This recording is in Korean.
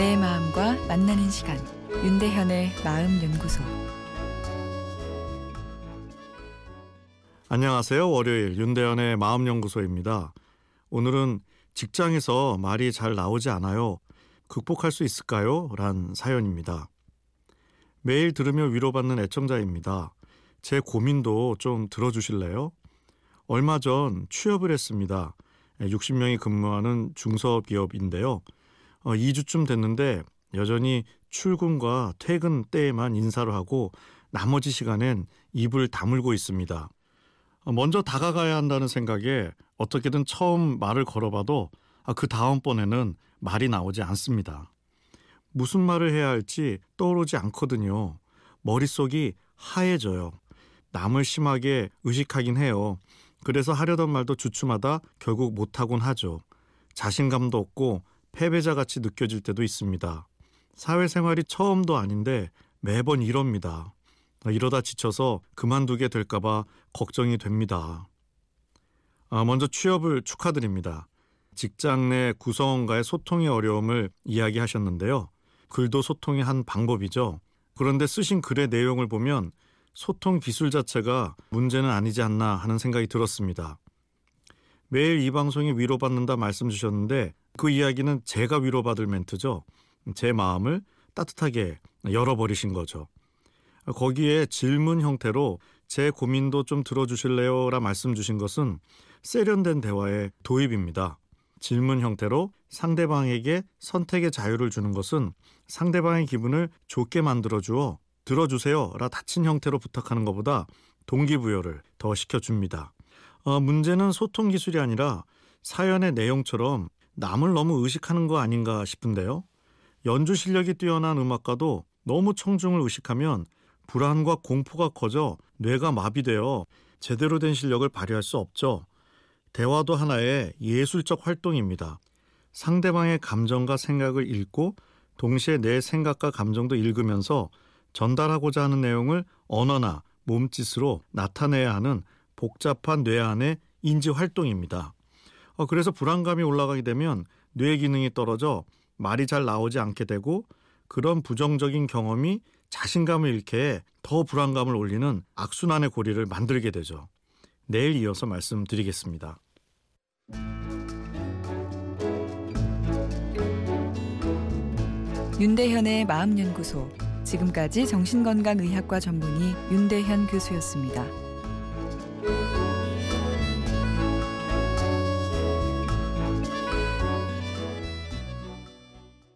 내 마음과 만나는 시간 윤대현의 마음 연구소 안녕하세요. 월요일 윤대현의 마음 연구소입니다. 오늘은 직장에서 말이 잘 나오지 않아요. 극복할 수 있을까요? 란 사연입니다. 매일 들으며 위로받는 애청자입니다. 제 고민도 좀 들어주실래요? 얼마 전 취업을 했습니다. 60명이 근무하는 중소기업인데요. 2주쯤 어, 됐는데 여전히 출근과 퇴근 때에만 인사를 하고 나머지 시간엔 입을 다물고 있습니다. 어, 먼저 다가가야 한다는 생각에 어떻게든 처음 말을 걸어봐도 아, 그 다음번에는 말이 나오지 않습니다. 무슨 말을 해야 할지 떠오르지 않거든요. 머릿속이 하얘져요. 남을 심하게 의식하긴 해요. 그래서 하려던 말도 주춤하다 결국 못하곤 하죠. 자신감도 없고 패배자 같이 느껴질 때도 있습니다. 사회생활이 처음도 아닌데 매번 이럽니다. 이러다 지쳐서 그만두게 될까봐 걱정이 됩니다. 아, 먼저 취업을 축하드립니다. 직장 내 구성원과의 소통의 어려움을 이야기하셨는데요. 글도 소통의 한 방법이죠. 그런데 쓰신 글의 내용을 보면 소통 기술 자체가 문제는 아니지 않나 하는 생각이 들었습니다. 매일 이 방송이 위로받는다 말씀 주셨는데 그 이야기는 제가 위로받을 멘트죠. 제 마음을 따뜻하게 열어버리신 거죠. 거기에 질문 형태로 제 고민도 좀 들어주실래요? 라 말씀 주신 것은 세련된 대화의 도입입니다. 질문 형태로 상대방에게 선택의 자유를 주는 것은 상대방의 기분을 좋게 만들어 주어 들어주세요. 라 닫힌 형태로 부탁하는 것보다 동기부여를 더 시켜줍니다. 어, 문제는 소통 기술이 아니라 사연의 내용처럼 남을 너무 의식하는 거 아닌가 싶은데요. 연주 실력이 뛰어난 음악가도 너무 청중을 의식하면 불안과 공포가 커져 뇌가 마비되어 제대로 된 실력을 발휘할 수 없죠. 대화도 하나의 예술적 활동입니다. 상대방의 감정과 생각을 읽고 동시에 내 생각과 감정도 읽으면서 전달하고자 하는 내용을 언어나 몸짓으로 나타내야 하는 복잡한 뇌 안의 인지 활동입니다. 어, 그래서 불안감이 올라가게 되면 뇌 기능이 떨어져 말이 잘 나오지 않게 되고 그런 부정적인 경험이 자신감을 잃게 더 불안감을 올리는 악순환의 고리를 만들게 되죠. 내일 이어서 말씀드리겠습니다. 윤대현의 마음연구소 지금까지 정신건강의학과 전문의 윤대현 교수였습니다.